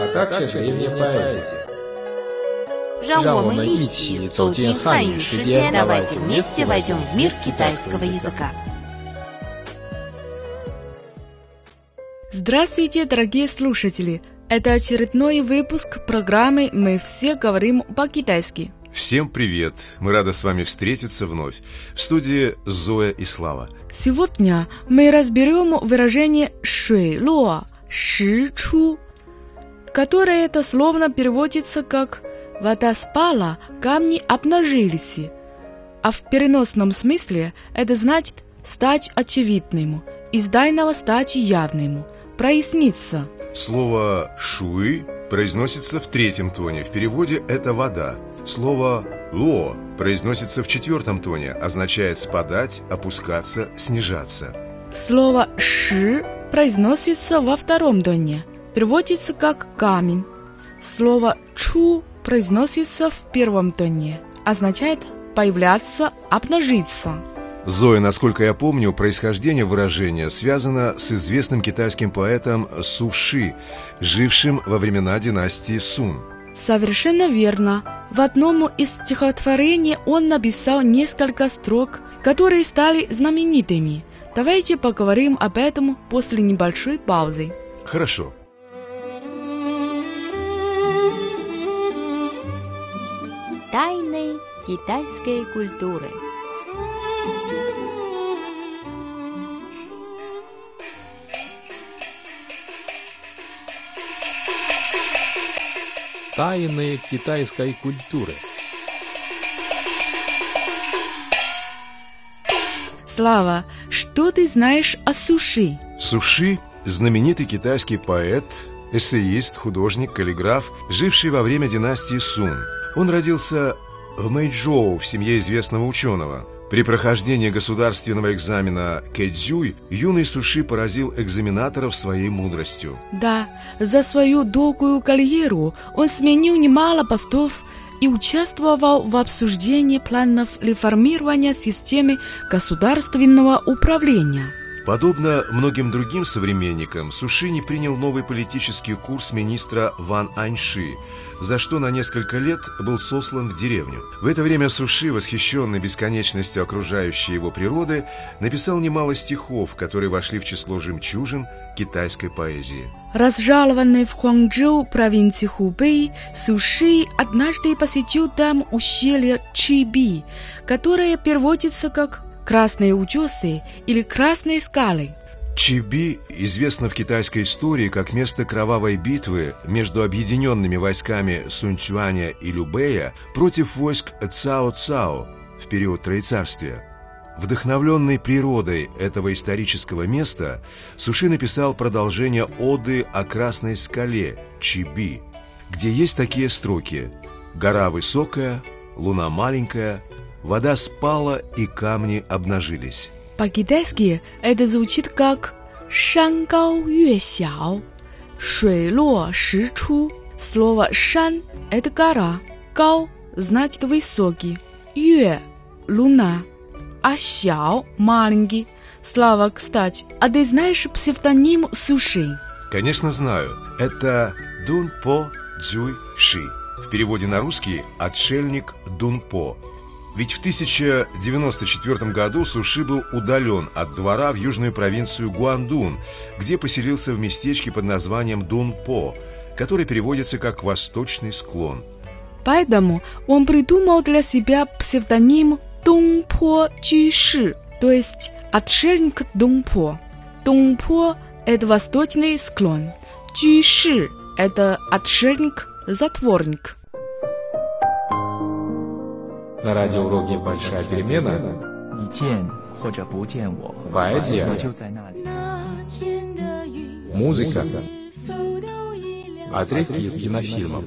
а также древняя поэзия. 让我让我们们一一起起走走进汉语进汉语世界世界， давайте давайте вместе вместе войдем в мир китайского китайского языка. языка. Здравствуйте, дорогие слушатели! Это очередной выпуск программы «Мы все говорим по-китайски». Всем привет! Мы рады с вами встретиться вновь. В студии Зоя и Слава. Сегодня мы разберем выражение «шуйло» – «шичу», которое это словно переводится как «вода спала, камни обнажились», а в переносном смысле это значит «стать очевидным», «из тайного стать явным», «проясниться». Слово «шуй» произносится в третьем тоне. В переводе это «вода». Слово «ло» произносится в четвертом тоне, означает «спадать», «опускаться», «снижаться». Слово «ши» произносится во втором тоне, переводится как «камень». Слово «чу» произносится в первом тоне, означает «появляться», «обнажиться». Зоя, насколько я помню, происхождение выражения связано с известным китайским поэтом Суши, жившим во времена династии Сун. Совершенно верно. В одном из стихотворений он написал несколько строк, которые стали знаменитыми. Давайте поговорим об этом после небольшой паузы. Хорошо. Тайны китайской культуры. Тайны китайской культуры. Слава, что ты знаешь о суши? Суши – знаменитый китайский поэт, эссеист, художник, каллиграф, живший во время династии Сун. Он родился в Мэйчжоу в семье известного ученого. При прохождении государственного экзамена Кэдзюй юный Суши поразил экзаменаторов своей мудростью. Да, за свою долгую карьеру он сменил немало постов и участвовал в обсуждении планов реформирования системы государственного управления. Подобно многим другим современникам, Суши не принял новый политический курс министра Ван Аньши, за что на несколько лет был сослан в деревню. В это время Суши, восхищенный бесконечностью окружающей его природы, написал немало стихов, которые вошли в число жемчужин китайской поэзии. Разжалованный в Хуанчжоу, провинции Хубэй, Суши однажды посетил там ущелье Чиби, которое переводится как «красные утесы» или «красные скалы». Чиби известно в китайской истории как место кровавой битвы между объединенными войсками Сунцюаня и Любэя против войск Цао-Цао в период Троецарствия. Вдохновленный природой этого исторического места, Суши написал продолжение оды о Красной скале Чиби, где есть такие строки «Гора высокая, луна маленькая, вода спала и камни обнажились». По-китайски это звучит как «шан гao юэ сяо», «шуй ло ши чу». Слово «шан» — это гора, «гao» значит высокий, «юэ» — луна, а «сяо» — маленький. Слава, кстати, а ты знаешь псевдоним Суши? Конечно, знаю. Это Дунпо Цзюй Ши. В переводе на русский «отшельник Дунпо». Ведь в 1094 году Суши был удален от двора в южную провинцию Гуандун, где поселился в местечке под названием Дунпо, который переводится как «восточный склон». Поэтому он придумал для себя псевдоним Дунпо Чиши, то есть отшельник Дунпо. Дунпо – это восточный склон. Чиши – это отшельник-затворник. На радиоуроке «Большая перемена» поэзия, музыка, отрывки из кинофильмов.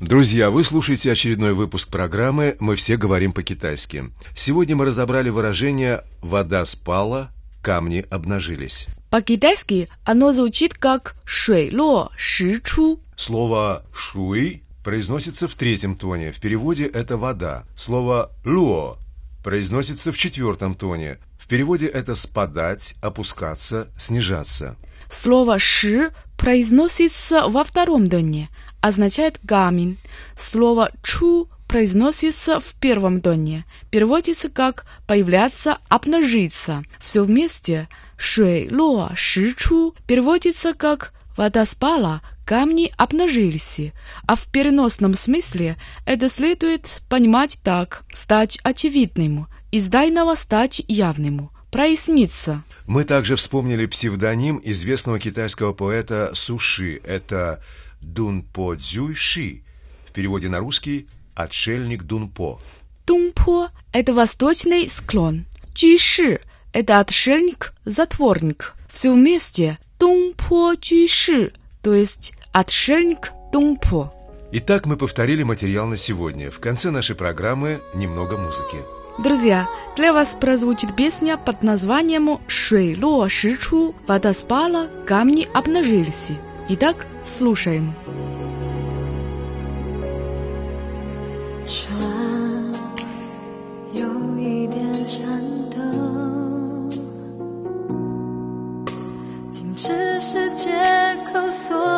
Друзья, вы слушаете очередной выпуск программы «Мы все говорим по-китайски». Сегодня мы разобрали выражение «вода спала, камни обнажились». По-китайски оно звучит как «шуй ло ши чу». Слово «шуй» произносится в третьем тоне. В переводе это «вода». Слово «луо» произносится в четвертом тоне. В переводе это «спадать», «опускаться», «снижаться». Слово «ши» произносится во втором тоне, означает камень. Слово «чу» произносится в первом тоне, переводится как «появляться», «обнажиться». Все вместе «шуй ло ши чу» переводится как «вода спала», камни обнажились, а в переносном смысле это следует понимать так «стать очевидным», из тайного стать явным, проясниться. Мы также вспомнили псевдоним известного китайского поэта Суши. Это Дунпо Цзюйши. В переводе на русский «отшельник Дунпо». Тумпо – это восточный склон. Чиши – это отшельник, затворник. Все вместе Тумпо Чиши, то есть отшельник Тумпо. Итак, мы повторили материал на сегодня. В конце нашей программы немного музыки. Друзья, для вас прозвучит песня под названием «Шуй ло ши чу» – «Вода спала, камни обнажились». Итак, слушаем. 船 so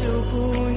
就不